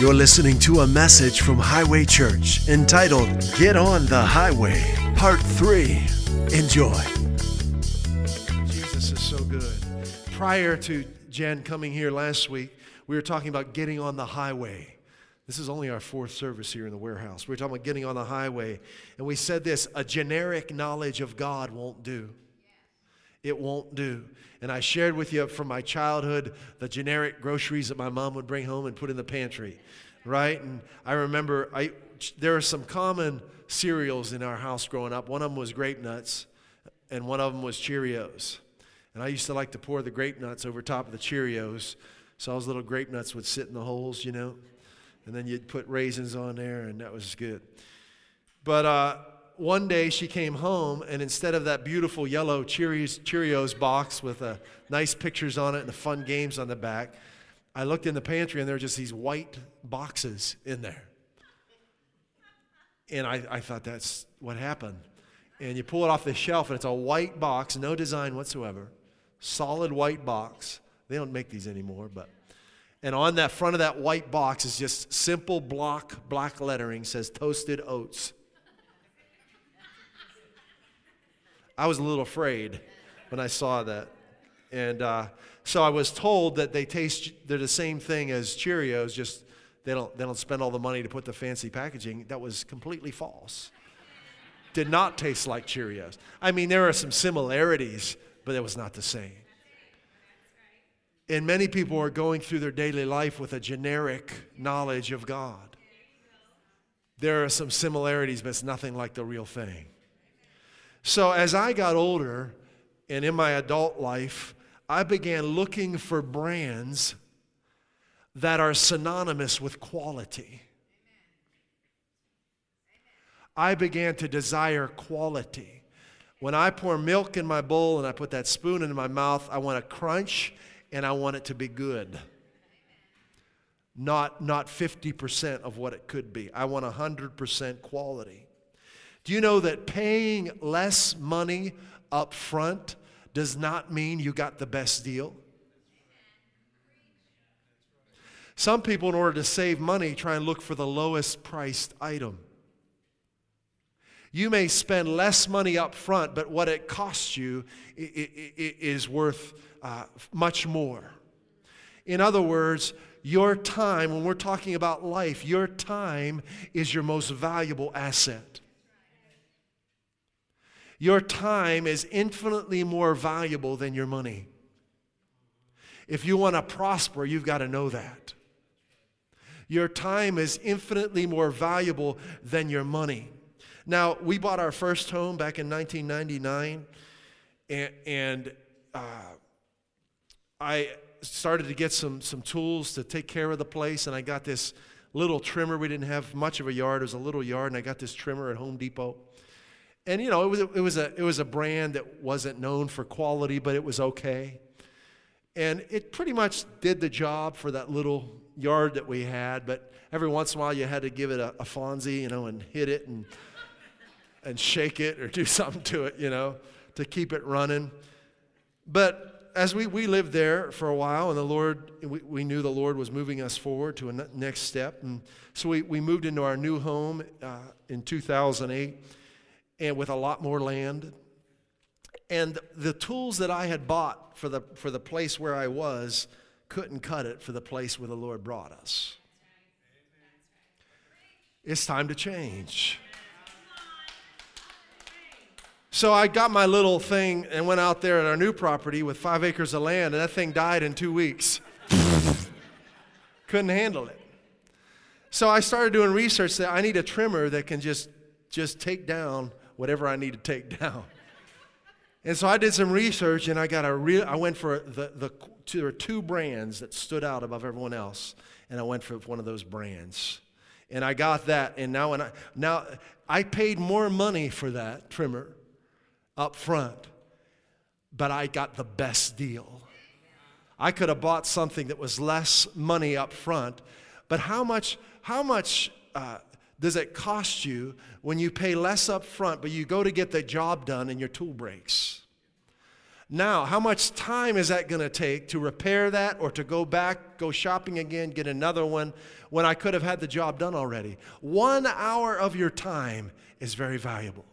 You're listening to a message from Highway Church entitled Get on the Highway, Part 3. Enjoy. Jesus is so good. Prior to Jen coming here last week, we were talking about getting on the highway. This is only our fourth service here in the warehouse. We were talking about getting on the highway. And we said this a generic knowledge of God won't do. It won't do. And I shared with you from my childhood the generic groceries that my mom would bring home and put in the pantry, right? And I remember I, there are some common cereals in our house growing up. One of them was grape nuts, and one of them was Cheerios. And I used to like to pour the grape nuts over top of the Cheerios, so those little grape nuts would sit in the holes, you know? And then you'd put raisins on there, and that was good. But uh, one day she came home, and instead of that beautiful yellow Cheerios, Cheerios box with uh, nice pictures on it and the fun games on the back, I looked in the pantry, and there were just these white boxes in there. And I, I thought that's what happened. And you pull it off the shelf, and it's a white box, no design whatsoever, solid white box. They don't make these anymore, but. And on that front of that white box is just simple block black lettering says toasted oats. I was a little afraid when I saw that. And uh, so I was told that they taste, they're the same thing as Cheerios, just they don't, they don't spend all the money to put the fancy packaging. That was completely false. Did not taste like Cheerios. I mean, there are some similarities, but it was not the same. And many people are going through their daily life with a generic knowledge of God. There are some similarities, but it's nothing like the real thing. So as I got older and in my adult life, I began looking for brands that are synonymous with quality. I began to desire quality. When I pour milk in my bowl and I put that spoon in my mouth, I want a crunch and I want it to be good. Not, not 50% of what it could be. I want 100% quality. Do you know that paying less money up front does not mean you got the best deal? Some people, in order to save money, try and look for the lowest priced item. You may spend less money up front, but what it costs you is worth uh, much more. In other words, your time, when we're talking about life, your time is your most valuable asset. Your time is infinitely more valuable than your money. If you want to prosper, you've got to know that. Your time is infinitely more valuable than your money. Now, we bought our first home back in 1999, and, and uh, I started to get some, some tools to take care of the place, and I got this little trimmer. We didn't have much of a yard, it was a little yard, and I got this trimmer at Home Depot. And you know, it was, it, was a, it was a brand that wasn't known for quality, but it was okay. And it pretty much did the job for that little yard that we had, but every once in a while you had to give it a, a Fonzie, you know, and hit it and, and shake it or do something to it, you know, to keep it running. But as we, we lived there for a while, and the Lord, we, we knew the Lord was moving us forward to a next step. And so we, we moved into our new home uh, in 2008 and with a lot more land. And the tools that I had bought for the, for the place where I was couldn't cut it for the place where the Lord brought us. It's time to change. So I got my little thing and went out there at our new property with five acres of land, and that thing died in two weeks. Couldn't handle it. So I started doing research that I need a trimmer that can just, just take down whatever I need to take down. And so I did some research and I got a real, I went for the, the, there were two brands that stood out above everyone else. And I went for one of those brands. And I got that. And now, when I, now I paid more money for that trimmer up front, but I got the best deal. I could have bought something that was less money up front, but how much, how much uh, does it cost you when you pay less up front, but you go to get the job done and your tool breaks? Now, how much time is that going to take to repair that or to go back, go shopping again, get another one when I could have had the job done already? One hour of your time is very valuable.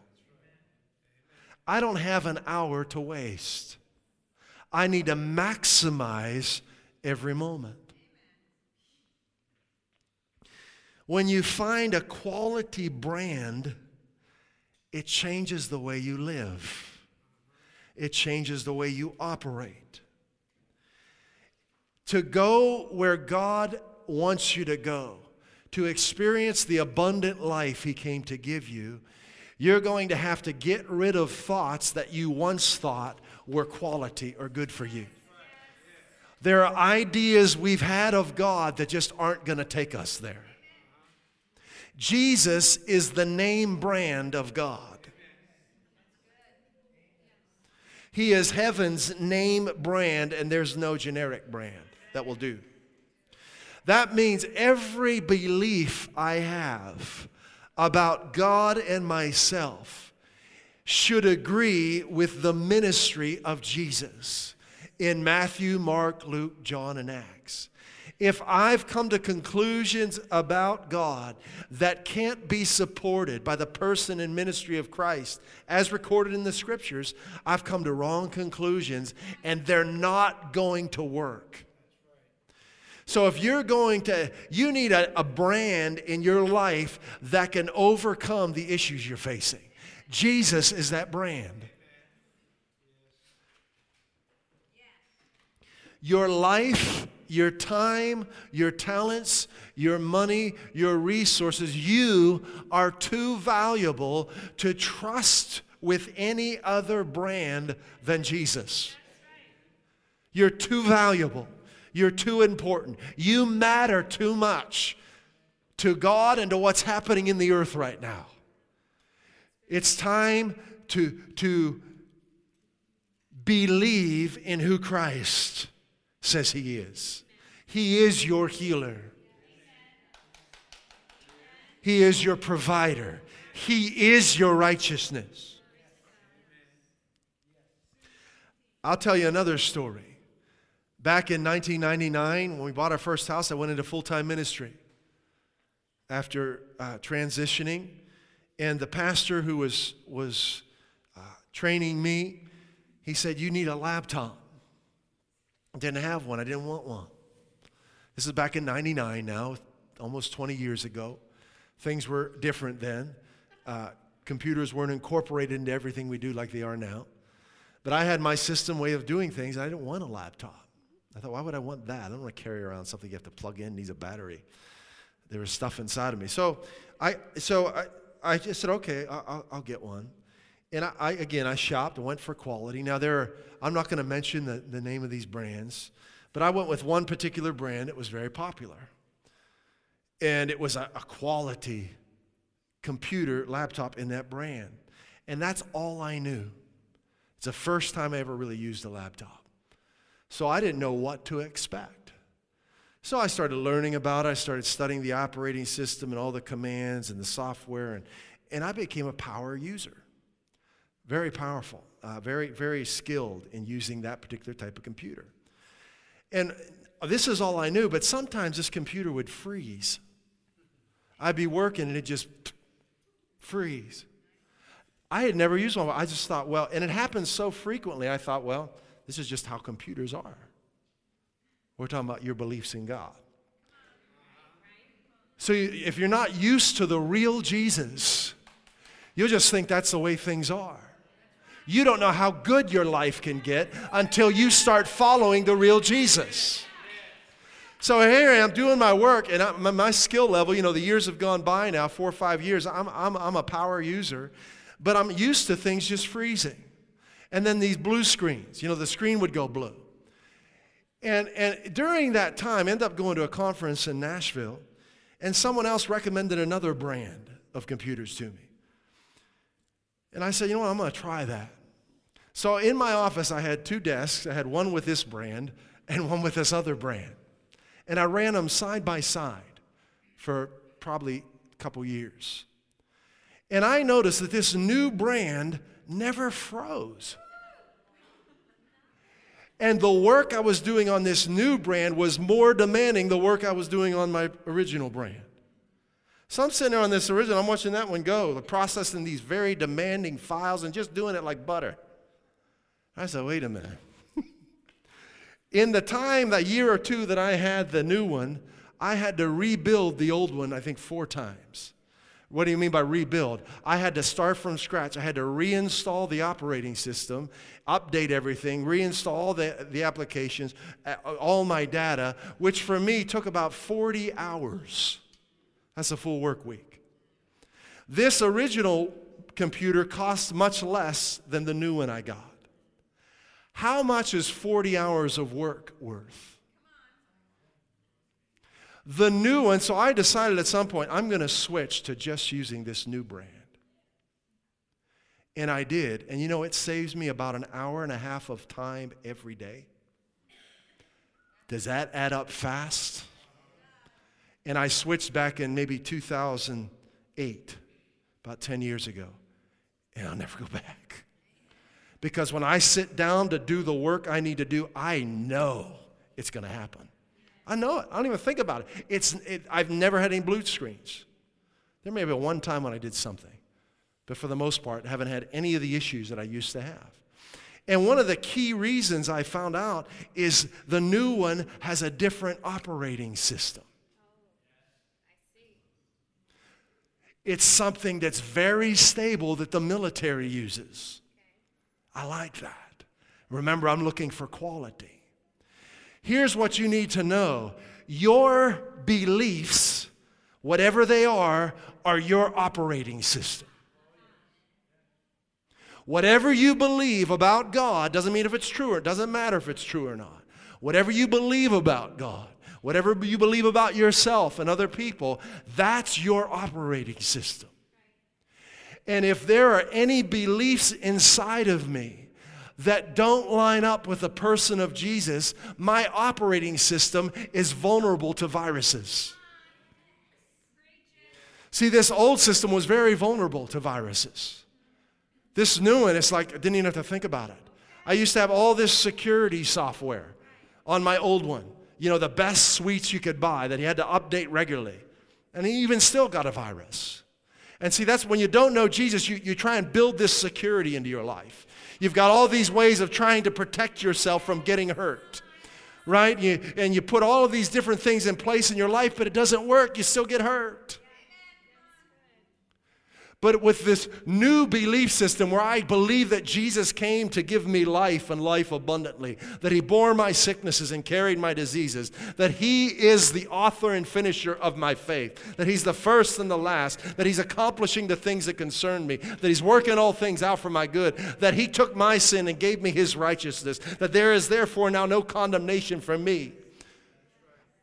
I don't have an hour to waste. I need to maximize every moment. When you find a quality brand, it changes the way you live it changes the way you operate. To go where God wants you to go, to experience the abundant life He came to give you, you're going to have to get rid of thoughts that you once thought were quality or good for you. There are ideas we've had of God that just aren't going to take us there. Jesus is the name brand of God. He is heaven's name brand, and there's no generic brand that will do. That means every belief I have about God and myself should agree with the ministry of Jesus in Matthew, Mark, Luke, John, and Acts if I've come to conclusions about God that can't be supported by the person and ministry of Christ, as recorded in the scriptures, I've come to wrong conclusions and they're not going to work. So, if you're going to, you need a, a brand in your life that can overcome the issues you're facing. Jesus is that brand. Your life your time, your talents, your money, your resources. You are too valuable to trust with any other brand than Jesus. You're too valuable. You're too important. You matter too much to God and to what's happening in the earth right now. It's time to, to believe in who Christ says He is. He is your healer, He is your provider, He is your righteousness. I'll tell you another story. Back in 1999, when we bought our first house, I went into full time ministry after uh, transitioning. And the pastor who was, was uh, training me, he said, You need a laptop. Didn't have one. I didn't want one. This is back in 99 now, almost 20 years ago. Things were different then. Uh, computers weren't incorporated into everything we do like they are now. But I had my system way of doing things. I didn't want a laptop. I thought, why would I want that? I don't want to carry around something you have to plug in, needs a battery. There was stuff inside of me. So I, so I, I just said, okay, I'll, I'll get one. And I, I, again, I shopped went for quality. Now, there are, I'm not going to mention the, the name of these brands, but I went with one particular brand that was very popular. And it was a, a quality computer, laptop in that brand. And that's all I knew. It's the first time I ever really used a laptop. So I didn't know what to expect. So I started learning about it. I started studying the operating system and all the commands and the software, and, and I became a power user. Very powerful, uh, very, very skilled in using that particular type of computer. And this is all I knew, but sometimes this computer would freeze. I'd be working and it just freeze. I had never used one. I just thought, well, and it happens so frequently, I thought, well, this is just how computers are. We're talking about your beliefs in God. So if you're not used to the real Jesus, you'll just think that's the way things are you don't know how good your life can get until you start following the real Jesus. So here I am doing my work, and I, my, skill level, you know, the years have gone by now, four or five years. I'm, I'm, I'm a power user, but I'm used to things just freezing. And then these blue screens, you know, the screen would go blue. And, and during that time, I ended up going to a conference in Nashville, and someone else recommended another brand of computers to me. And I said, you know what, I'm going to try that. So in my office, I had two desks. I had one with this brand and one with this other brand. And I ran them side by side for probably a couple years. And I noticed that this new brand never froze. And the work I was doing on this new brand was more demanding the work I was doing on my original brand. So I'm sitting there on this original, I'm watching that one go, processing these very demanding files and just doing it like butter. I said, wait a minute. In the time, that year or two that I had the new one, I had to rebuild the old one, I think, four times. What do you mean by rebuild? I had to start from scratch. I had to reinstall the operating system, update everything, reinstall the, the applications, all my data, which for me took about 40 hours. That's a full work week. This original computer cost much less than the new one I got. How much is 40 hours of work worth? The new one, so I decided at some point I'm going to switch to just using this new brand. And I did. And you know, it saves me about an hour and a half of time every day. Does that add up fast? And I switched back in maybe 2008, about 10 years ago. And I'll never go back. Because when I sit down to do the work I need to do, I know it's going to happen. I know it. I don't even think about it. It's, it, I've never had any blue screens. There may be one time when I did something, but for the most part, I haven't had any of the issues that I used to have. And one of the key reasons I found out is the new one has a different operating system. It's something that's very stable that the military uses. I like that. Remember, I'm looking for quality. Here's what you need to know your beliefs, whatever they are, are your operating system. Whatever you believe about God doesn't mean if it's true or it doesn't matter if it's true or not. Whatever you believe about God, whatever you believe about yourself and other people, that's your operating system. And if there are any beliefs inside of me that don't line up with the person of Jesus, my operating system is vulnerable to viruses. See, this old system was very vulnerable to viruses. This new one, it's like I didn't even have to think about it. I used to have all this security software on my old one. You know, the best suites you could buy that he had to update regularly. And he even still got a virus. And see, that's when you don't know Jesus, you, you try and build this security into your life. You've got all these ways of trying to protect yourself from getting hurt, right? You, and you put all of these different things in place in your life, but it doesn't work. You still get hurt. But with this new belief system where I believe that Jesus came to give me life and life abundantly, that he bore my sicknesses and carried my diseases, that he is the author and finisher of my faith, that he's the first and the last, that he's accomplishing the things that concern me, that he's working all things out for my good, that he took my sin and gave me his righteousness, that there is therefore now no condemnation for me.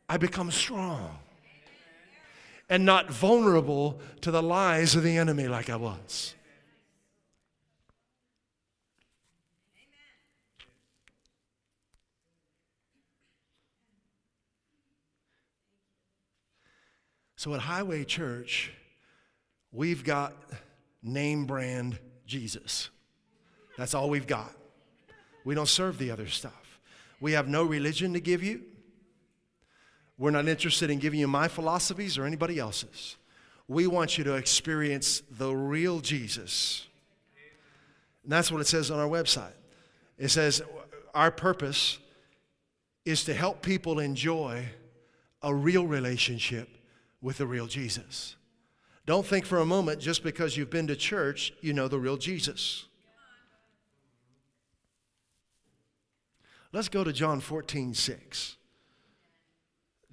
I become strong and not vulnerable to the lies of the enemy like I was. So at Highway Church, we've got name brand Jesus. That's all we've got. We don't serve the other stuff. We have no religion to give you. We're not interested in giving you my philosophies or anybody else's. We want you to experience the real Jesus. And that's what it says on our website. It says, Our purpose is to help people enjoy a real relationship with the real Jesus. Don't think for a moment just because you've been to church, you know the real Jesus. Let's go to John 14, 6.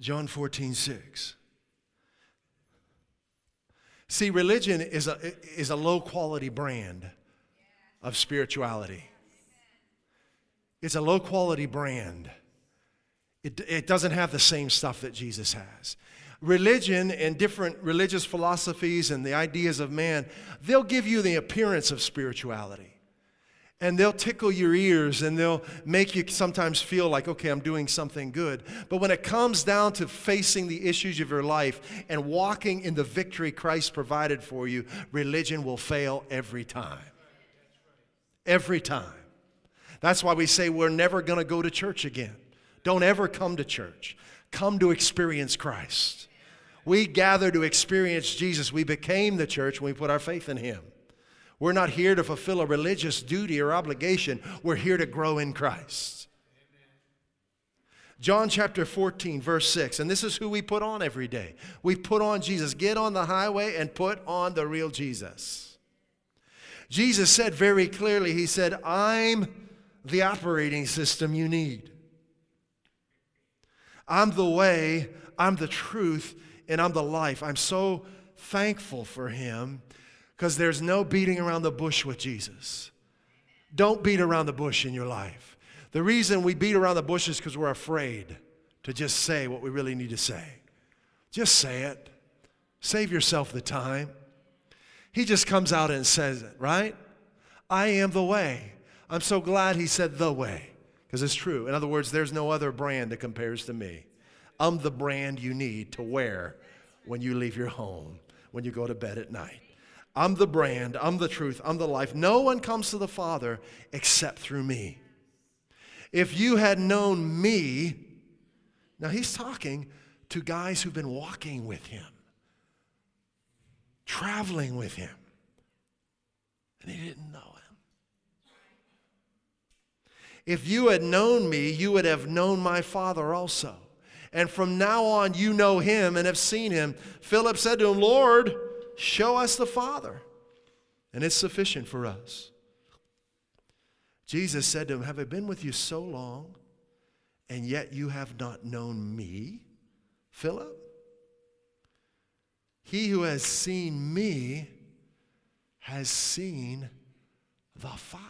John 14, 6. See, religion is a, is a low quality brand of spirituality. It's a low quality brand. It, it doesn't have the same stuff that Jesus has. Religion and different religious philosophies and the ideas of man, they'll give you the appearance of spirituality and they'll tickle your ears and they'll make you sometimes feel like, okay, I'm doing something good. But when it comes down to facing the issues of your life and walking in the victory Christ provided for you, religion will fail every time. Every time. That's why we say we're never going to go to church again. Don't ever come to church. Come to experience Christ. We gather to experience Jesus. We became the church when we put our faith in Him. We're not here to fulfill a religious duty or obligation, we're here to grow in Christ. John chapter 14, verse 6, and this is who we put on every day. We put on Jesus. Get on the highway and put on the real Jesus. Jesus said very clearly, He said, I'm the operating system you need. I'm the way, I'm the truth, and I'm the life. I'm so thankful for Him because there's no beating around the bush with Jesus. Don't beat around the bush in your life. The reason we beat around the bush is because we're afraid to just say what we really need to say. Just say it. Save yourself the time. He just comes out and says it, right? I am the way. I'm so glad he said the way because it's true. In other words, there's no other brand that compares to me. I'm the brand you need to wear when you leave your home, when you go to bed at night. I'm the brand, I'm the truth, I'm the life. No one comes to the Father except through me. If you had known me, now he's talking to guys who've been walking with him, traveling with him, and he didn't know him. If you had known me, you would have known my Father also. And from now on, you know him and have seen him. Philip said to him, Lord, show us the Father, and it's sufficient for us. Jesus said to him, Have I been with you so long, and yet you have not known me, Philip? He who has seen me has seen the Father.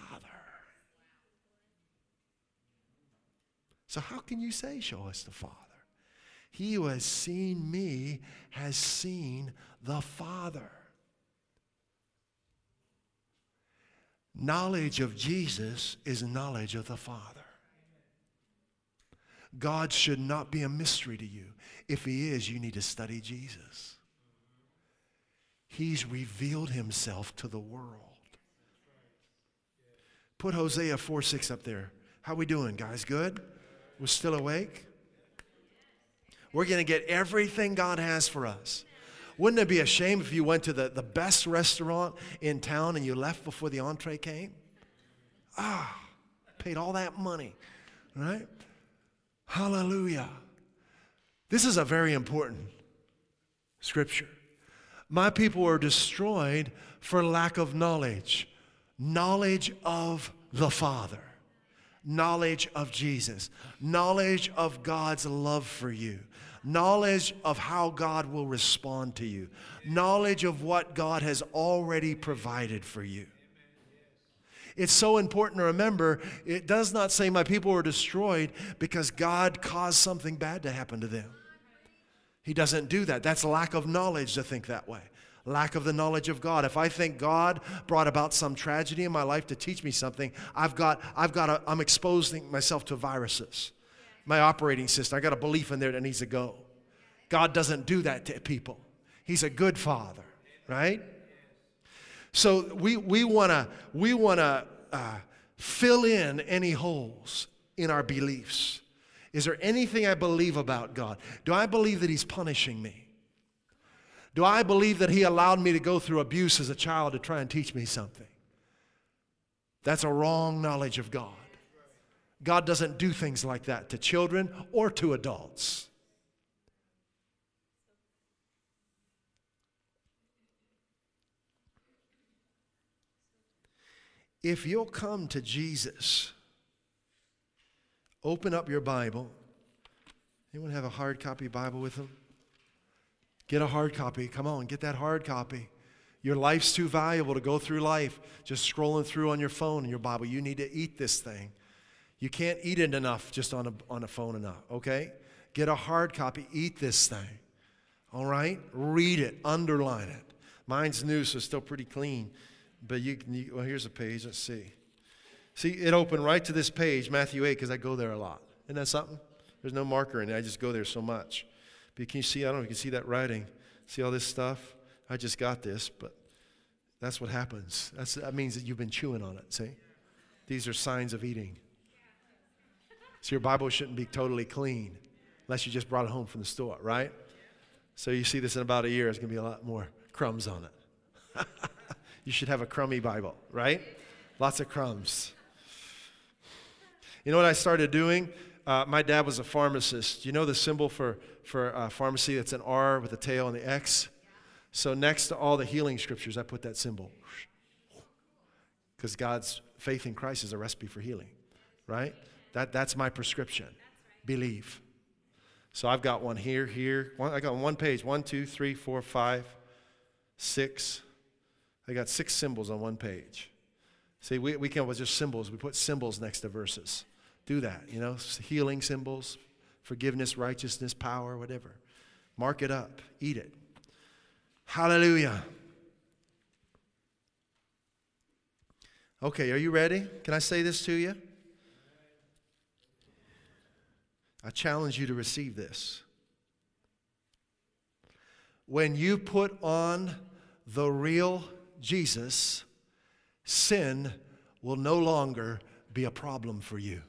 So, how can you say, Show us the Father? He who has seen me has seen the Father. Knowledge of Jesus is knowledge of the Father. God should not be a mystery to you. If He is, you need to study Jesus. He's revealed Himself to the world. Put Hosea 4 6 up there. How we doing, guys? Good? We're still awake? We're going to get everything God has for us. Wouldn't it be a shame if you went to the, the best restaurant in town and you left before the entree came? Ah, paid all that money, right? Hallelujah. This is a very important scripture. My people were destroyed for lack of knowledge, knowledge of the Father, knowledge of Jesus, knowledge of God's love for you, knowledge of how God will respond to you, knowledge of what God has already provided for you. It's so important to remember it does not say my people were destroyed because God caused something bad to happen to them. He doesn't do that. That's lack of knowledge to think that way. Lack of the knowledge of God. If I think God brought about some tragedy in my life to teach me something, I've got, I've got a, I'm exposing myself to viruses my operating system. I got a belief in there that needs to go. God doesn't do that to people. He's a good father, right? So we, we want to we wanna, uh, fill in any holes in our beliefs. Is there anything I believe about God? Do I believe that He's punishing me? Do I believe that He allowed me to go through abuse as a child to try and teach me something? That's a wrong knowledge of God. God doesn't do things like that to children or to adults. If you'll come to Jesus, open up your Bible. Anyone have a hard copy Bible with them? Get a hard copy. Come on, get that hard copy. Your life's too valuable to go through life just scrolling through on your phone and your Bible. You need to eat this thing. You can't eat it enough just on a, on a phone enough, okay? Get a hard copy, eat this thing, all right? Read it, underline it. Mine's new, so it's still pretty clean. But you can, you, well, here's a page, let's see. See, it opened right to this page, Matthew 8, because I go there a lot. Isn't that something? There's no marker in it, I just go there so much. But can you see, I don't know if you can see that writing. See all this stuff? I just got this, but that's what happens. That's, that means that you've been chewing on it, see? These are signs of eating. So your Bible shouldn't be totally clean unless you just brought it home from the store, right? So you see this in about a year, there's going to be a lot more crumbs on it. you should have a crummy Bible, right? Lots of crumbs. You know what I started doing? Uh, my dad was a pharmacist. You know the symbol for, for uh, pharmacy? It's an R with a tail and the X. So next to all the healing scriptures, I put that symbol. Because God's faith in Christ is a recipe for healing, right? That, that's my prescription. Believe. So I've got one here, here. One, I got one page. One, two, three, four, five, six. I got six symbols on one page. See, we, we can with just symbols. We put symbols next to verses. Do that, you know, healing symbols, forgiveness, righteousness, power, whatever. Mark it up, eat it. Hallelujah. Okay, are you ready? Can I say this to you? I challenge you to receive this. When you put on the real Jesus, sin will no longer be a problem for you.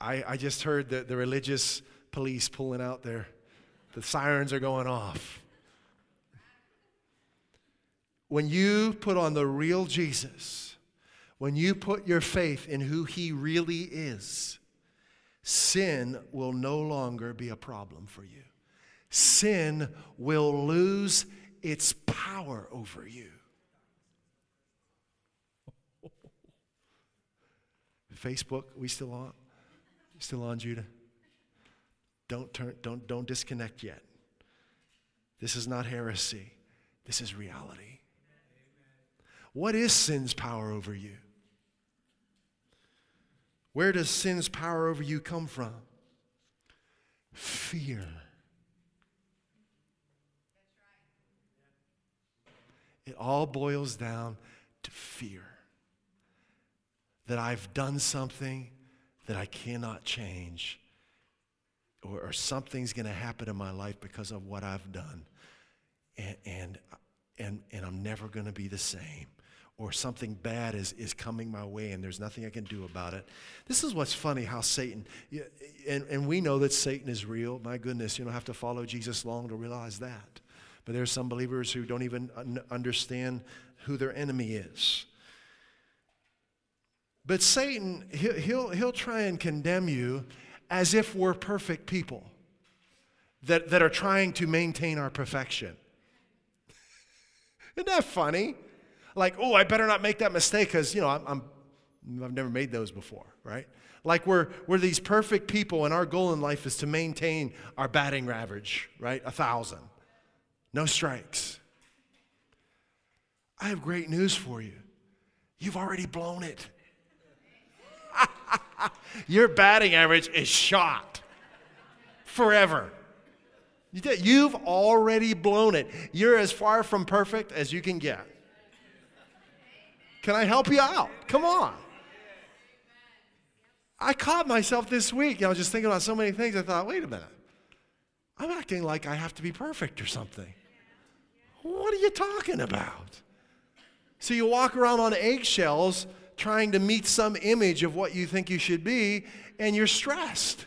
I, I just heard the, the religious police pulling out there. The sirens are going off. When you put on the real Jesus, when you put your faith in who he really is, sin will no longer be a problem for you. Sin will lose its power over you. Facebook, we still on? Still on, Judah? Don't turn, don't, don't disconnect yet. This is not heresy. This is reality. What is sin's power over you? Where does sin's power over you come from? Fear. It all boils down to fear that I've done something that I cannot change, or, or something's going to happen in my life because of what I've done, and, and, and, and I'm never going to be the same. Or something bad is, is coming my way and there's nothing I can do about it. This is what's funny how Satan, and, and we know that Satan is real. My goodness, you don't have to follow Jesus long to realize that. But there are some believers who don't even understand who their enemy is. But Satan, he'll, he'll, he'll try and condemn you as if we're perfect people that, that are trying to maintain our perfection. Isn't that funny? Like, oh, I better not make that mistake because, you know, I'm, I'm, I've never made those before, right? Like we're, we're these perfect people, and our goal in life is to maintain our batting average, right? A thousand. No strikes. I have great news for you. You've already blown it. Your batting average is shot forever. You've already blown it. You're as far from perfect as you can get. Can I help you out? Come on. I caught myself this week. I was just thinking about so many things. I thought, wait a minute. I'm acting like I have to be perfect or something. What are you talking about? So you walk around on eggshells trying to meet some image of what you think you should be, and you're stressed.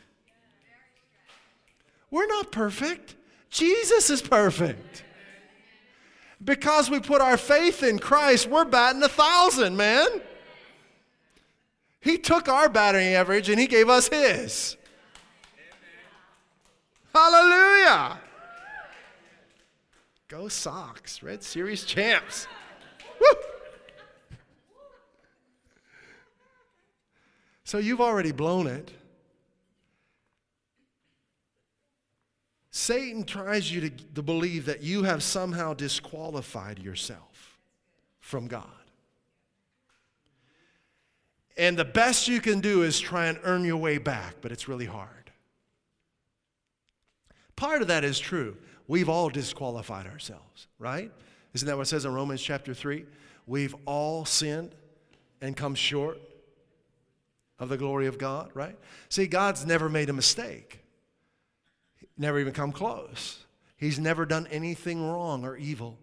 We're not perfect. Jesus is perfect. Because we put our faith in Christ, we're batting a thousand, man. He took our batting average and he gave us his. Hallelujah. Go Sox, Red Series champs. Woo! So you've already blown it. Satan tries you to, to believe that you have somehow disqualified yourself from God. And the best you can do is try and earn your way back, but it's really hard. Part of that is true. We've all disqualified ourselves, right? Isn't that what it says in Romans chapter 3? We've all sinned and come short of the glory of God, right? See, God's never made a mistake, never even come close. He's never done anything wrong or evil.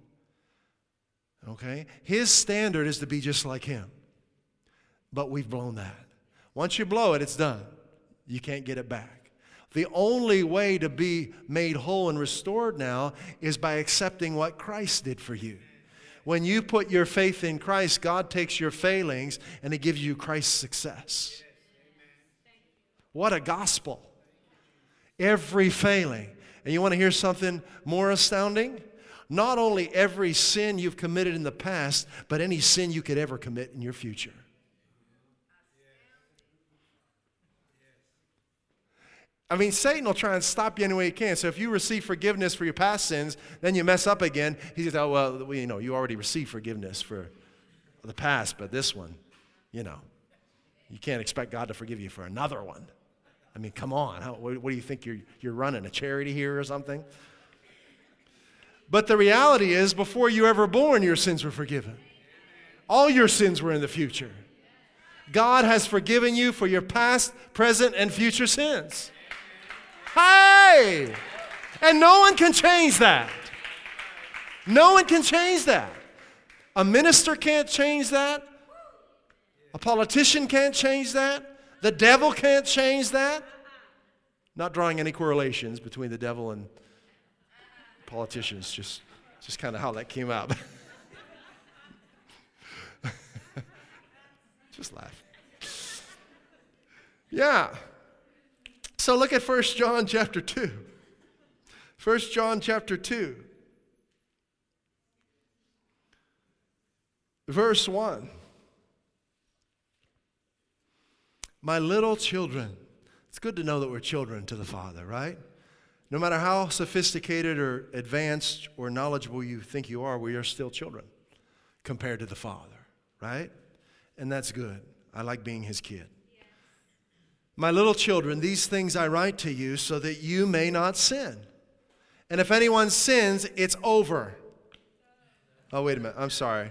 Okay? His standard is to be just like him. But we've blown that. Once you blow it, it's done. You can't get it back. The only way to be made whole and restored now is by accepting what Christ did for you. When you put your faith in Christ, God takes your failings and He gives you Christ's success. What a gospel. Every failing. And you want to hear something more astounding? Not only every sin you've committed in the past, but any sin you could ever commit in your future. I mean, Satan will try and stop you any way he can. So if you receive forgiveness for your past sins, then you mess up again. He says, oh, well, you know, you already received forgiveness for the past, but this one, you know, you can't expect God to forgive you for another one. I mean, come on. How, what, do you think? You're, you're running a charity here or something? But the reality is, before you ever born, your sins were forgiven. All your sins were in the future. God has forgiven you for your past, present, and future sins. Hey! And no one can change that. No one can change that. A minister can't change that. A politician can't change that. The devil can't change that. Not drawing any correlations between the devil and politicians, just, just kind of how that came out. just laugh. Yeah. So look at 1 John chapter 2. 1 John chapter 2. Verse 1. My little children. It's good to know that we're children to the Father, right? No matter how sophisticated or advanced or knowledgeable you think you are, we are still children compared to the Father, right? And that's good. I like being his kid. My little children, these things I write to you so that you may not sin. And if anyone sins, it's over. Oh, wait a minute. I'm sorry.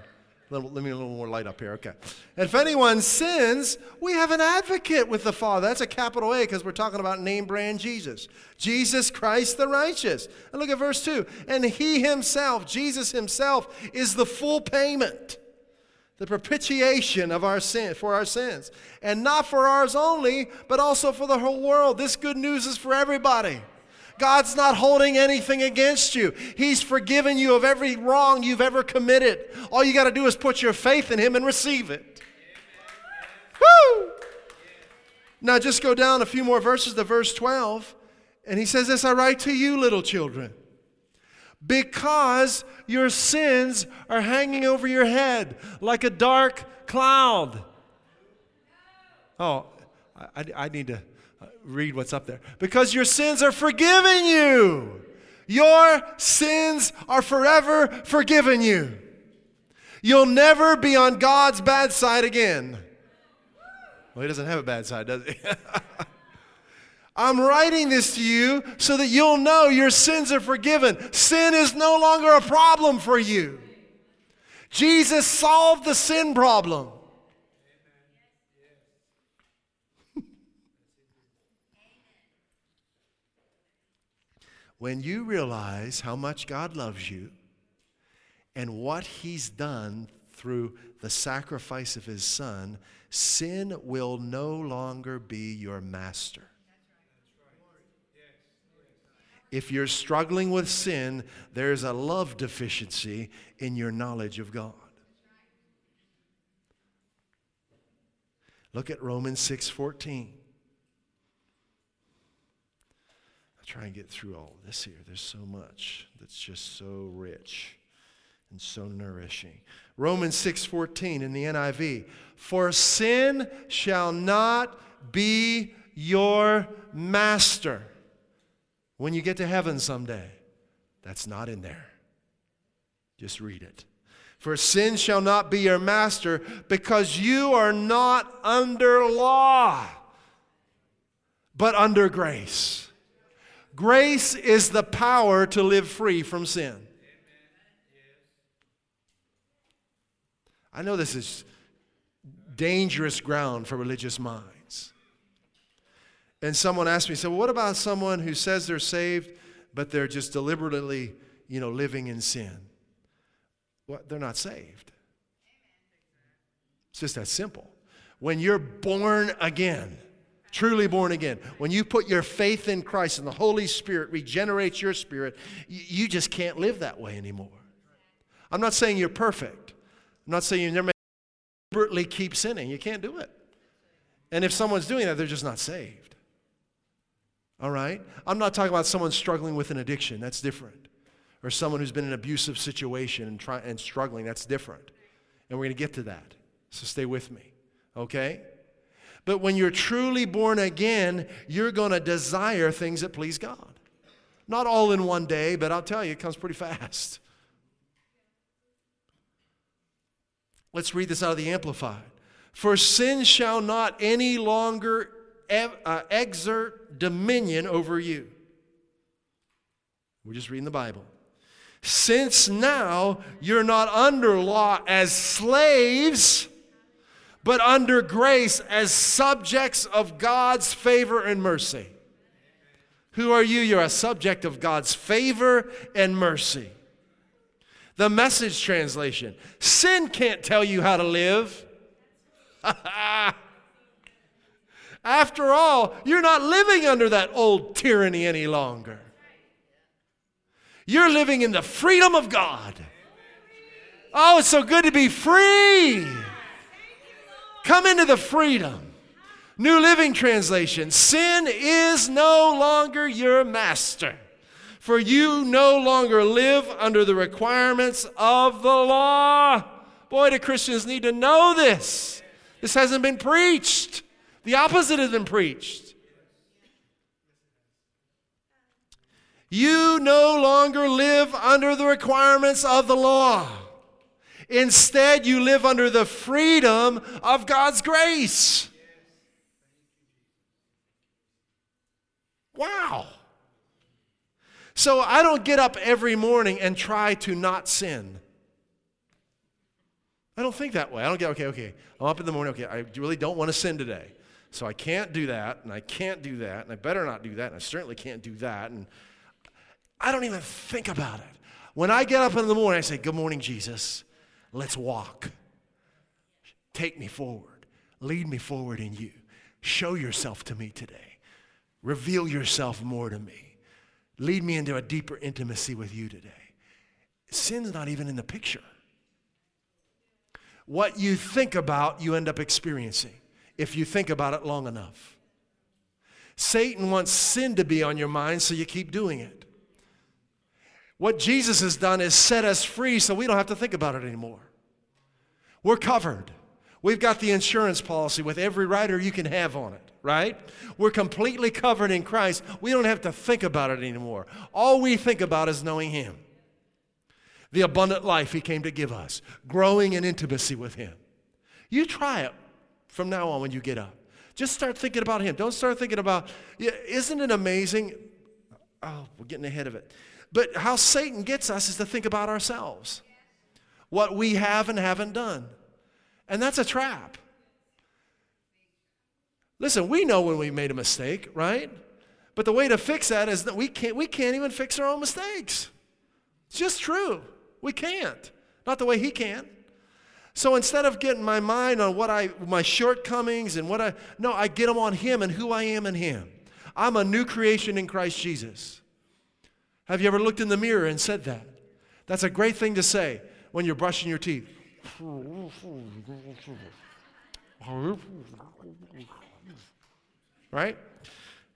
Let me a little more light up here. Okay. If anyone sins, we have an advocate with the Father. That's a capital A because we're talking about name brand Jesus. Jesus Christ the righteous. And look at verse 2. And he himself, Jesus himself, is the full payment the propitiation of our sin for our sins and not for ours only but also for the whole world this good news is for everybody god's not holding anything against you he's forgiven you of every wrong you've ever committed all you got to do is put your faith in him and receive it Woo! now just go down a few more verses to verse 12 and he says this i write to you little children because your sins are hanging over your head like a dark cloud. Oh, I, I, need to read what's up there. Because your sins are forgiven you. Your sins are forever forgiven you. You'll never be on God's bad side again. Well, he doesn't have a bad side, does he? I'm writing this to you so that you'll know your sins are forgiven. Sin is no longer a problem for you. Jesus solved the sin problem. When you realize how much God loves you and what He's done through the sacrifice of His Son, sin will no longer be your master. If you're struggling with sin, there's a love deficiency in your knowledge of God. Look at Romans 6:14. I'll try and get through all this here. There's so much that's just so rich and so nourishing. Romans 6:14 in the NIV. For sin shall not be your master when you get to heaven someday. That's not in there. Just read it. For sin shall not be your master because you are not under law, but under grace. Grace is the power to live free from sin. I know this is dangerous ground for religious minds. And someone asked me, so what about someone who says they're saved, but they're just deliberately, you know, living in sin. Well, they're not saved. It's just that simple. When you're born again, truly born again, when you put your faith in Christ and the Holy Spirit regenerates your spirit, you just can't live that way anymore. I'm not saying you're perfect. I'm not saying you never deliberately keep sinning. You can't do it. And if someone's doing that, they're just not saved. All right? I'm not talking about someone struggling with an addiction. That's different. Or someone who's been in an abusive situation and, try, and struggling. That's different. And we're going to get to that. So stay with me. Okay? But when you're truly born again, you're going to desire things that please God. Not all in one day, but I'll tell you, it comes pretty fast. Let's read this out of the Amplified. For sin shall not any longer uh, exert dominion over you. We're just reading the Bible. Since now you're not under law as slaves, but under grace as subjects of God's favor and mercy. Who are you? You're a subject of God's favor and mercy. The message translation Sin can't tell you how to live. After all, you're not living under that old tyranny any longer. You're living in the freedom of God. Oh, it's so good to be free. Come into the freedom. New Living Translation Sin is no longer your master for you no longer live under the requirements of the law. Boy, do Christians need to know this. This hasn't been preached, the opposite has been preached. You no longer live under the requirements of the law. Instead, you live under the freedom of God's grace. Wow. So I don't get up every morning and try to not sin. I don't think that way. I don't get, okay, okay, I'm up in the morning, okay, I really don't want to sin today. So I can't do that, and I can't do that, and I better not do that, and I certainly can't do that. And I don't even think about it. When I get up in the morning, I say, Good morning, Jesus. Let's walk. Take me forward. Lead me forward in you. Show yourself to me today. Reveal yourself more to me. Lead me into a deeper intimacy with you today. Sin's not even in the picture. What you think about, you end up experiencing if you think about it long enough. Satan wants sin to be on your mind, so you keep doing it. What Jesus has done is set us free so we don't have to think about it anymore. We're covered. We've got the insurance policy with every rider you can have on it right? We're completely covered in Christ. We don't have to think about it anymore. All we think about is knowing Him. The abundant life He came to give us, growing in intimacy with Him. You try it from now on when you get up. Just start thinking about Him. Don't start thinking about, isn't it amazing? Oh, we're getting ahead of it. But how Satan gets us is to think about ourselves, what we have and haven't done. And that's a trap. Listen, we know when we made a mistake, right? But the way to fix that is that we can't, we can't even fix our own mistakes. It's just true. We can't. Not the way he can. So instead of getting my mind on what I my shortcomings and what I no, I get them on him and who I am in him. I'm a new creation in Christ Jesus. Have you ever looked in the mirror and said that? That's a great thing to say when you're brushing your teeth. Right?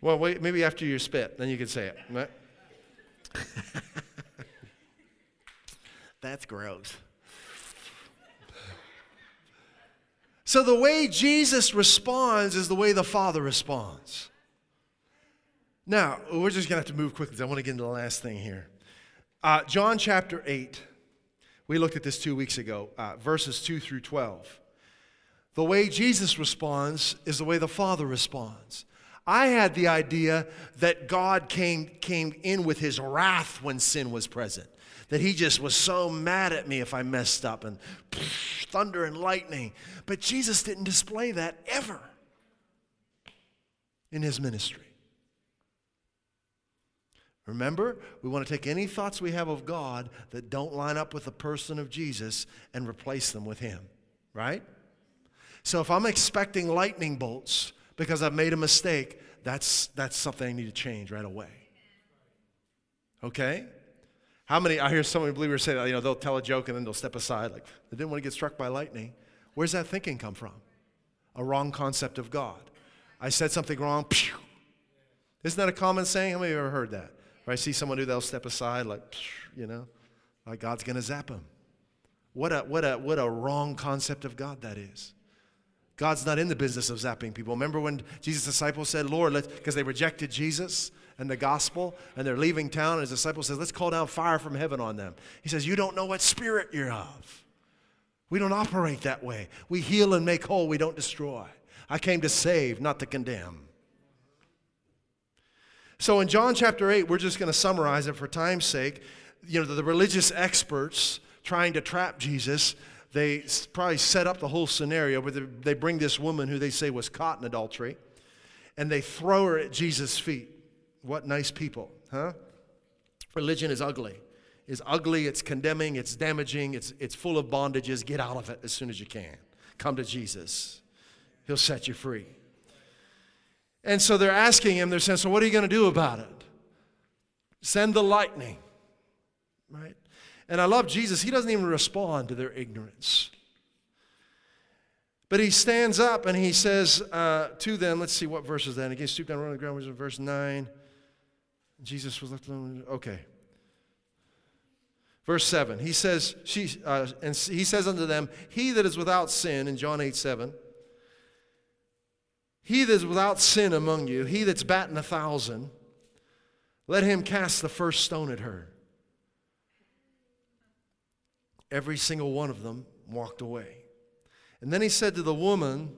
Well, wait, maybe after you spit, then you can say it. Right? That's gross. So, the way Jesus responds is the way the Father responds. Now, we're just going to have to move quickly. Because I want to get into the last thing here. Uh, John chapter 8. We looked at this two weeks ago, uh, verses 2 through 12. The way Jesus responds is the way the Father responds. I had the idea that God came, came in with his wrath when sin was present. That he just was so mad at me if I messed up and psh, thunder and lightning. But Jesus didn't display that ever in his ministry. Remember, we want to take any thoughts we have of God that don't line up with the person of Jesus and replace them with Him, right? So if I'm expecting lightning bolts because I've made a mistake, that's, that's something I need to change right away. Okay? How many, I hear so many believers say that, you know, they'll tell a joke and then they'll step aside, like, they didn't want to get struck by lightning. Where's that thinking come from? A wrong concept of God. I said something wrong, pew. Isn't that a common saying? How many of you ever heard that? Or I see someone do, they'll step aside, like, you know, like God's going to zap them. What a, what, a, what a wrong concept of God that is. God's not in the business of zapping people. Remember when Jesus' disciples said, Lord, because they rejected Jesus and the gospel, and they're leaving town, and his disciple says, Let's call down fire from heaven on them. He says, You don't know what spirit you're of. We don't operate that way. We heal and make whole, we don't destroy. I came to save, not to condemn. So in John chapter 8, we're just going to summarize it for time's sake. You know, the, the religious experts trying to trap Jesus, they probably set up the whole scenario where they bring this woman who they say was caught in adultery and they throw her at Jesus' feet. What nice people, huh? Religion is ugly. It's ugly, it's condemning, it's damaging, it's, it's full of bondages. Get out of it as soon as you can. Come to Jesus, He'll set you free. And so they're asking him, they're saying, So what are you going to do about it? Send the lightning, right? And I love Jesus, he doesn't even respond to their ignorance. But he stands up and he says uh, to them, let's see what verse is that. And again, stoop down, run on the ground, which is verse 9. Jesus was left alone. Okay. Verse 7. He says, she, uh, and he says unto them, He that is without sin, in John 8 7, he that is without sin among you, he that's batting a thousand, let him cast the first stone at her. Every single one of them walked away. And then he said to the woman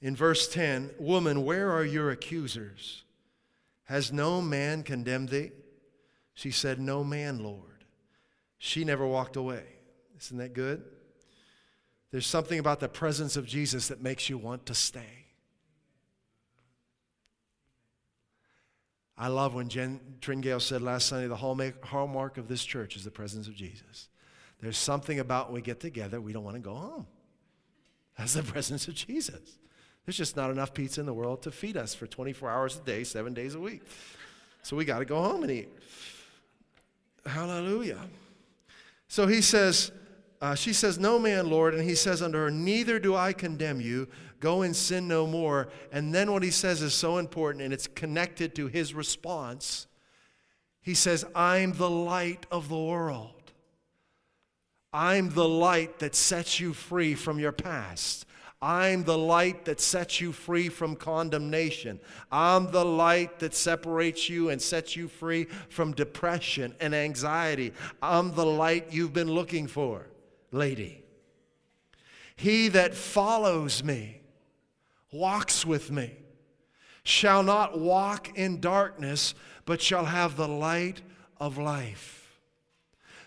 in verse 10 Woman, where are your accusers? Has no man condemned thee? She said, No man, Lord. She never walked away. Isn't that good? There's something about the presence of Jesus that makes you want to stay. I love when Jen Tringale said last Sunday the hallmark of this church is the presence of Jesus. There's something about when we get together, we don't want to go home. That's the presence of Jesus. There's just not enough pizza in the world to feed us for 24 hours a day, seven days a week. So we got to go home and eat. Hallelujah. So he says, uh, she says, No man, Lord. And he says unto her, Neither do I condemn you. Go and sin no more. And then what he says is so important, and it's connected to his response. He says, I'm the light of the world. I'm the light that sets you free from your past. I'm the light that sets you free from condemnation. I'm the light that separates you and sets you free from depression and anxiety. I'm the light you've been looking for lady. He that follows me, walks with me, shall not walk in darkness, but shall have the light of life.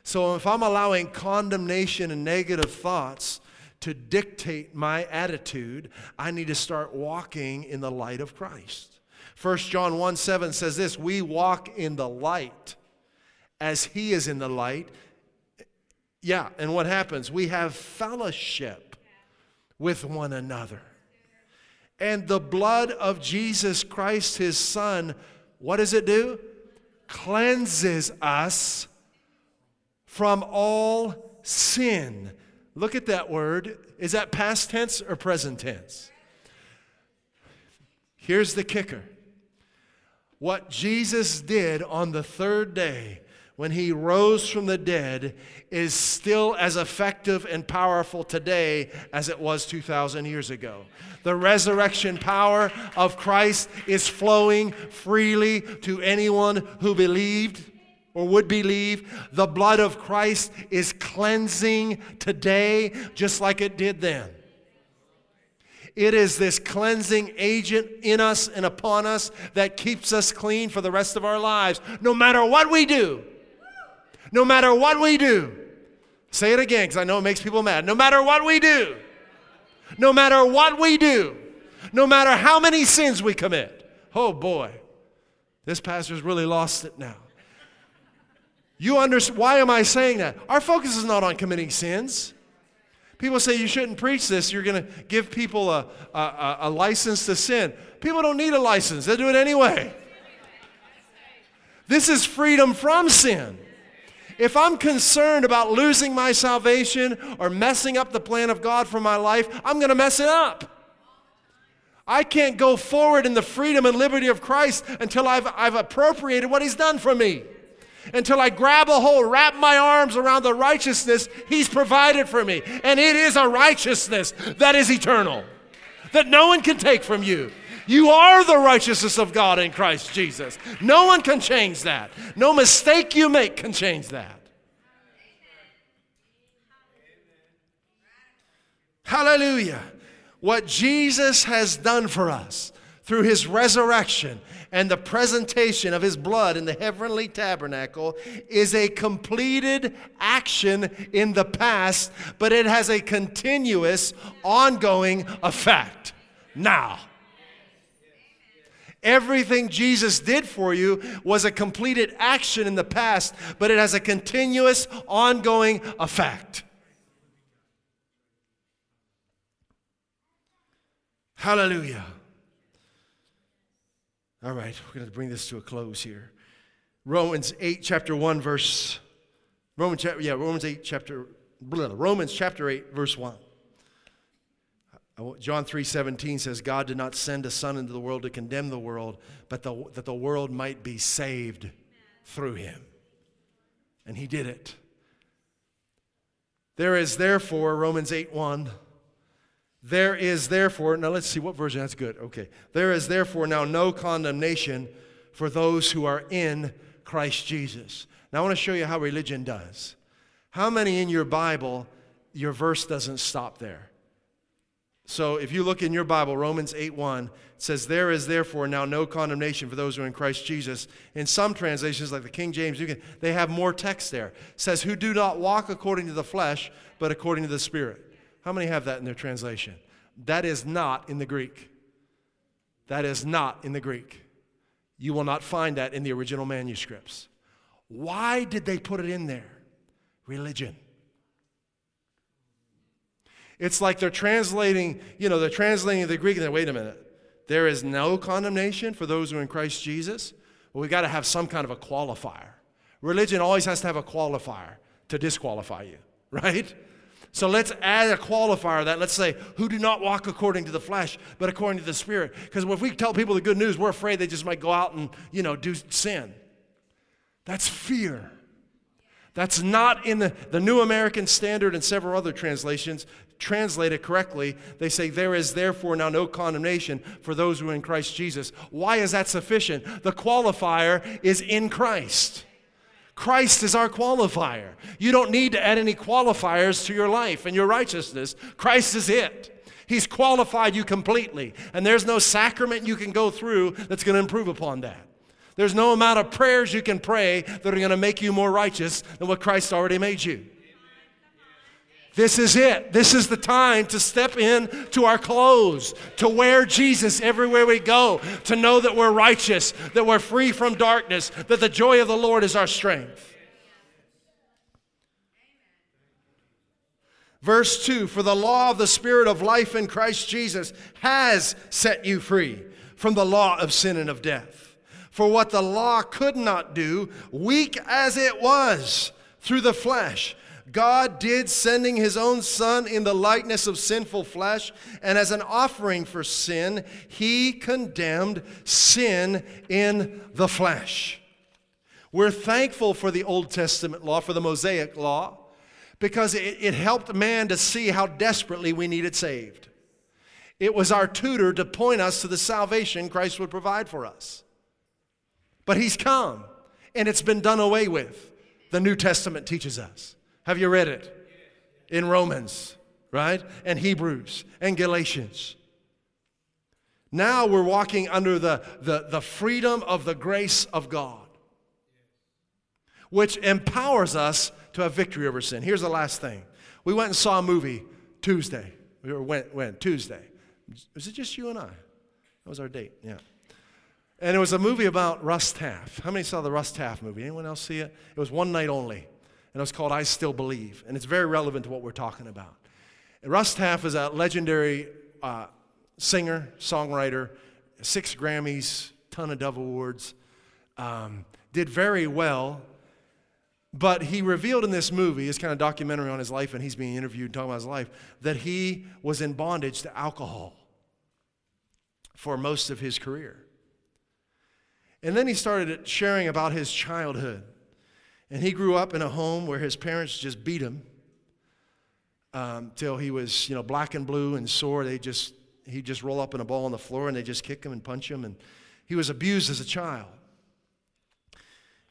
So if I'm allowing condemnation and negative thoughts to dictate my attitude, I need to start walking in the light of Christ. 1 John 1 7 says this We walk in the light as he is in the light. Yeah, and what happens? We have fellowship with one another. And the blood of Jesus Christ, his son, what does it do? Cleanses us from all sin. Look at that word. Is that past tense or present tense? Here's the kicker. What Jesus did on the third day when he rose from the dead is still as effective and powerful today as it was 2,000 years ago. The resurrection power of Christ is flowing freely to anyone who believed or would believe. The blood of Christ is cleansing today just like it did then. It is this cleansing agent in us and upon us that keeps us clean for the rest of our lives, no matter what we do. No matter what we do, say it again because I know it makes people mad. No matter what we do, no matter what we do, no matter how many sins we commit, oh boy, This pastor's really lost it now. You understand? Why am I saying that? Our focus is not on committing sins. People say you shouldn't preach this. You're going to give people a, a, a, license to sin. People don't need a license, they do it anyway. This is freedom from sin. If I'm concerned about losing my salvation or messing up the plan of God for my life, I'm going to mess it up. I can't go forward in the freedom and liberty of Christ until I've, I've appropriated what He's done for me. Until I grab a hold, wrap my arms around the righteousness He's provided for me. And it is a righteousness that is eternal, that no one can take from you. You are the righteousness of God in Christ Jesus. No one can change that. No mistake you make can change that. Hallelujah what Jesus has done for us through his resurrection and the presentation of his blood in the heavenly tabernacle is a completed action in the past, but it has a continuous, ongoing effect now. Everything Jesus did for you was a completed action in the past, but it has a continuous, ongoing effect. Hallelujah. All right, we're going to bring this to a close here. Romans 8, chapter 1, verse, Romans, yeah, Romans 8, chapter, Romans chapter 8, verse 1. John 3 17 says, God did not send a son into the world to condemn the world, but the, that the world might be saved through him. And he did it. There is therefore, Romans 8 1, there is therefore, now let's see what version that's good. Okay. There is therefore now no condemnation for those who are in Christ Jesus. Now I want to show you how religion does. How many in your Bible, your verse doesn't stop there? So if you look in your Bible, Romans 8 1, says, There is therefore now no condemnation for those who are in Christ Jesus. In some translations, like the King James, you can, they have more text there. It says, Who do not walk according to the flesh, but according to the Spirit. How many have that in their translation? That is not in the Greek. That is not in the Greek. You will not find that in the original manuscripts. Why did they put it in there? Religion. It's like they're translating, you know, they're translating the Greek and they're, wait a minute, there is no condemnation for those who are in Christ Jesus. Well, we got to have some kind of a qualifier. Religion always has to have a qualifier to disqualify you, right? So let's add a qualifier that. Let's say, who do not walk according to the flesh, but according to the Spirit. Because if we tell people the good news, we're afraid they just might go out and, you know, do sin. That's fear. That's not in the, the New American Standard and several other translations translate it correctly. They say, There is therefore now no condemnation for those who are in Christ Jesus. Why is that sufficient? The qualifier is in Christ. Christ is our qualifier. You don't need to add any qualifiers to your life and your righteousness. Christ is it. He's qualified you completely. And there's no sacrament you can go through that's going to improve upon that. There's no amount of prayers you can pray that are going to make you more righteous than what Christ already made you. This is it. This is the time to step in to our clothes, to wear Jesus everywhere we go, to know that we're righteous, that we're free from darkness, that the joy of the Lord is our strength. Verse 2 For the law of the Spirit of life in Christ Jesus has set you free from the law of sin and of death. For what the law could not do, weak as it was through the flesh, God did, sending his own Son in the likeness of sinful flesh, and as an offering for sin, he condemned sin in the flesh. We're thankful for the Old Testament law, for the Mosaic law, because it, it helped man to see how desperately we needed saved. It was our tutor to point us to the salvation Christ would provide for us. But he's come, and it's been done away with, the New Testament teaches us. Have you read it? In Romans, right? And Hebrews and Galatians. Now we're walking under the, the, the freedom of the grace of God, which empowers us to have victory over sin. Here's the last thing. We went and saw a movie Tuesday. We went, went Tuesday. Was it just you and I? That was our date, yeah. And it was a movie about Russ Taff. How many saw the Russ Taff movie? Anyone else see it? It was one night only. And it was called I Still Believe. And it's very relevant to what we're talking about. And Russ is a legendary uh, singer, songwriter, six Grammys, ton of Dove Awards. Um, did very well. But he revealed in this movie, his kind of documentary on his life, and he's being interviewed talking about his life, that he was in bondage to alcohol for most of his career. And then he started sharing about his childhood. And he grew up in a home where his parents just beat him um, till he was, you know, black and blue and sore. They just, he'd just roll up in a ball on the floor and they just kick him and punch him. And he was abused as a child.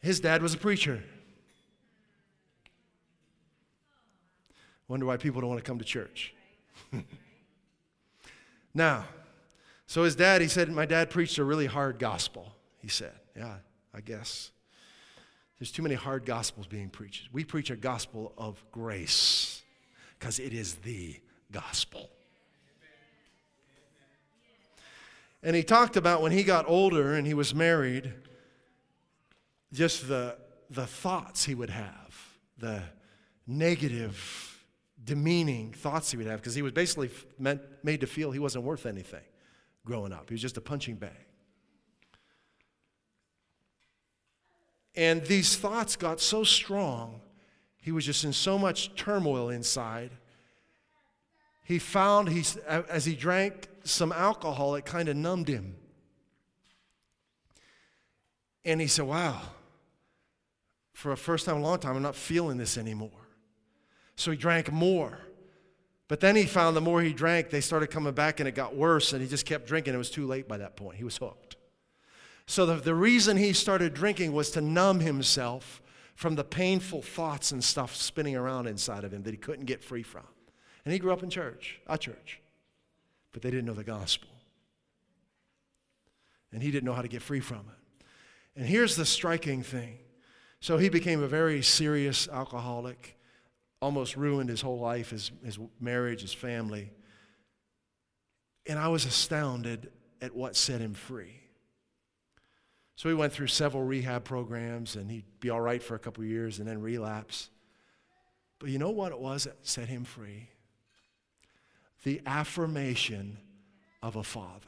His dad was a preacher. Wonder why people don't want to come to church. now, so his dad, he said, My dad preached a really hard gospel he said. Yeah, I guess. There's too many hard gospels being preached. We preach a gospel of grace because it is the gospel. And he talked about when he got older and he was married, just the, the thoughts he would have, the negative, demeaning thoughts he would have, because he was basically meant, made to feel he wasn't worth anything growing up. He was just a punching bag. And these thoughts got so strong, he was just in so much turmoil inside. He found, he, as he drank some alcohol, it kind of numbed him. And he said, Wow, for a first time in a long time, I'm not feeling this anymore. So he drank more. But then he found the more he drank, they started coming back and it got worse, and he just kept drinking. It was too late by that point. He was hooked. So the, the reason he started drinking was to numb himself from the painful thoughts and stuff spinning around inside of him that he couldn't get free from. And he grew up in church, a church, but they didn't know the gospel. And he didn't know how to get free from it. And here's the striking thing. So he became a very serious alcoholic, almost ruined his whole life, his, his marriage, his family. And I was astounded at what set him free. So he went through several rehab programs and he'd be all right for a couple years and then relapse. But you know what it was that set him free? The affirmation of a father.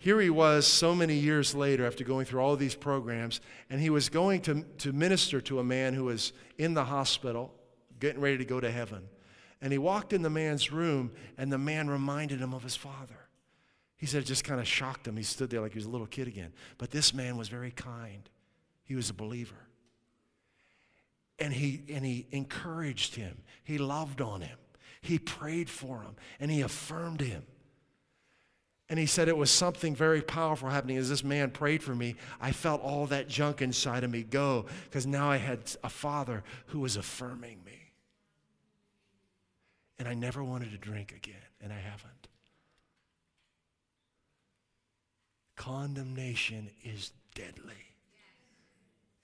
Here he was so many years later after going through all these programs, and he was going to, to minister to a man who was in the hospital, getting ready to go to heaven. And he walked in the man's room, and the man reminded him of his father. He said it just kind of shocked him. He stood there like he was a little kid again. But this man was very kind. He was a believer. And he, and he encouraged him. He loved on him. He prayed for him. And he affirmed him. And he said it was something very powerful happening as this man prayed for me. I felt all that junk inside of me go because now I had a father who was affirming me. And I never wanted to drink again, and I haven't. Condemnation is deadly.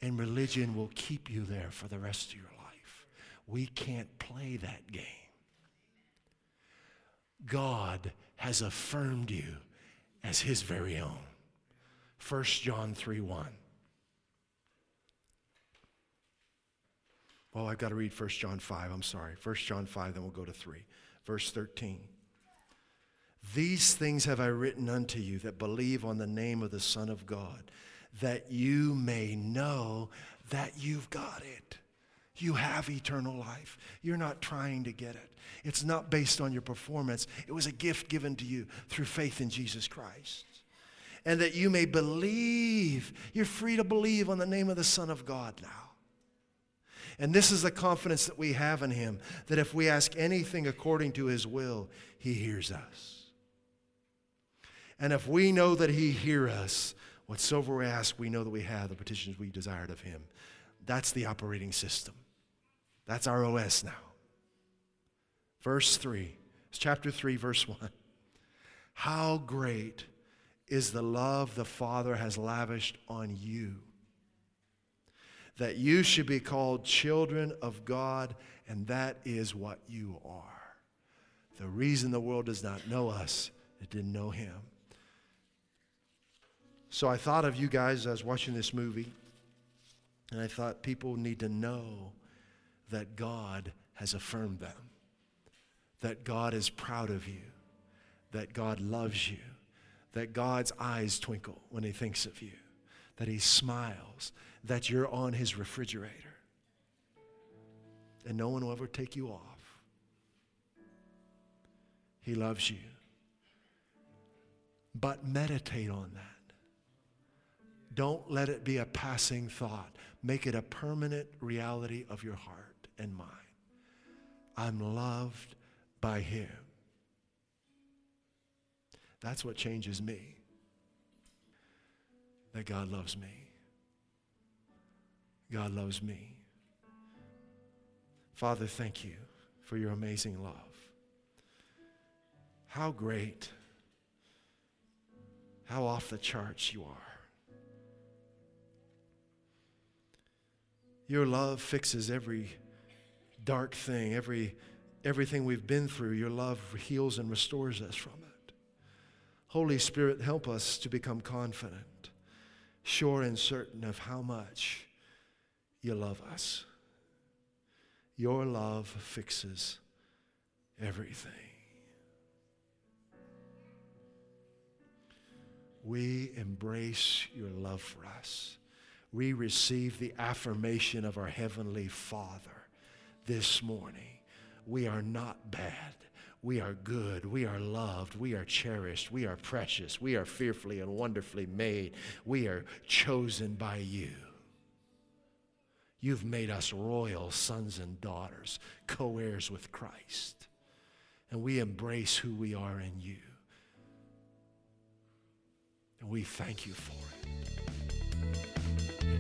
And religion will keep you there for the rest of your life. We can't play that game. God has affirmed you as his very own. 1 John 3 1. Well, I've got to read 1 John 5. I'm sorry. 1 John 5, then we'll go to 3. Verse 13. These things have I written unto you that believe on the name of the Son of God, that you may know that you've got it. You have eternal life. You're not trying to get it. It's not based on your performance. It was a gift given to you through faith in Jesus Christ. And that you may believe. You're free to believe on the name of the Son of God now. And this is the confidence that we have in Him that if we ask anything according to His will, He hears us. And if we know that He hear us, whatsoever we ask, we know that we have the petitions we desired of Him. That's the operating system. That's our OS now. Verse 3, it's chapter 3, verse 1. How great is the love the Father has lavished on you, that you should be called children of God, and that is what you are. The reason the world does not know us it didn't know him. So I thought of you guys as I was watching this movie, and I thought people need to know that God has affirmed them, that God is proud of you, that God loves you, that God's eyes twinkle when he thinks of you, that he smiles, that you're on his refrigerator, and no one will ever take you off. He loves you. But meditate on that. Don't let it be a passing thought. Make it a permanent reality of your heart and mind. I'm loved by Him. That's what changes me. That God loves me. God loves me. Father, thank you for your amazing love. How great, how off the charts you are. Your love fixes every dark thing, every, everything we've been through. Your love heals and restores us from it. Holy Spirit, help us to become confident, sure and certain of how much you love us. Your love fixes everything. We embrace your love for us we receive the affirmation of our Heavenly Father this morning. We are not bad. We are good. We are loved. We are cherished. We are precious. We are fearfully and wonderfully made. We are chosen by you. You've made us royal sons and daughters, co heirs with Christ. And we embrace who we are in you. And we thank you for it.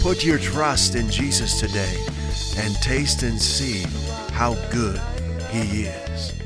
Put your trust in Jesus today and taste and see how good He is.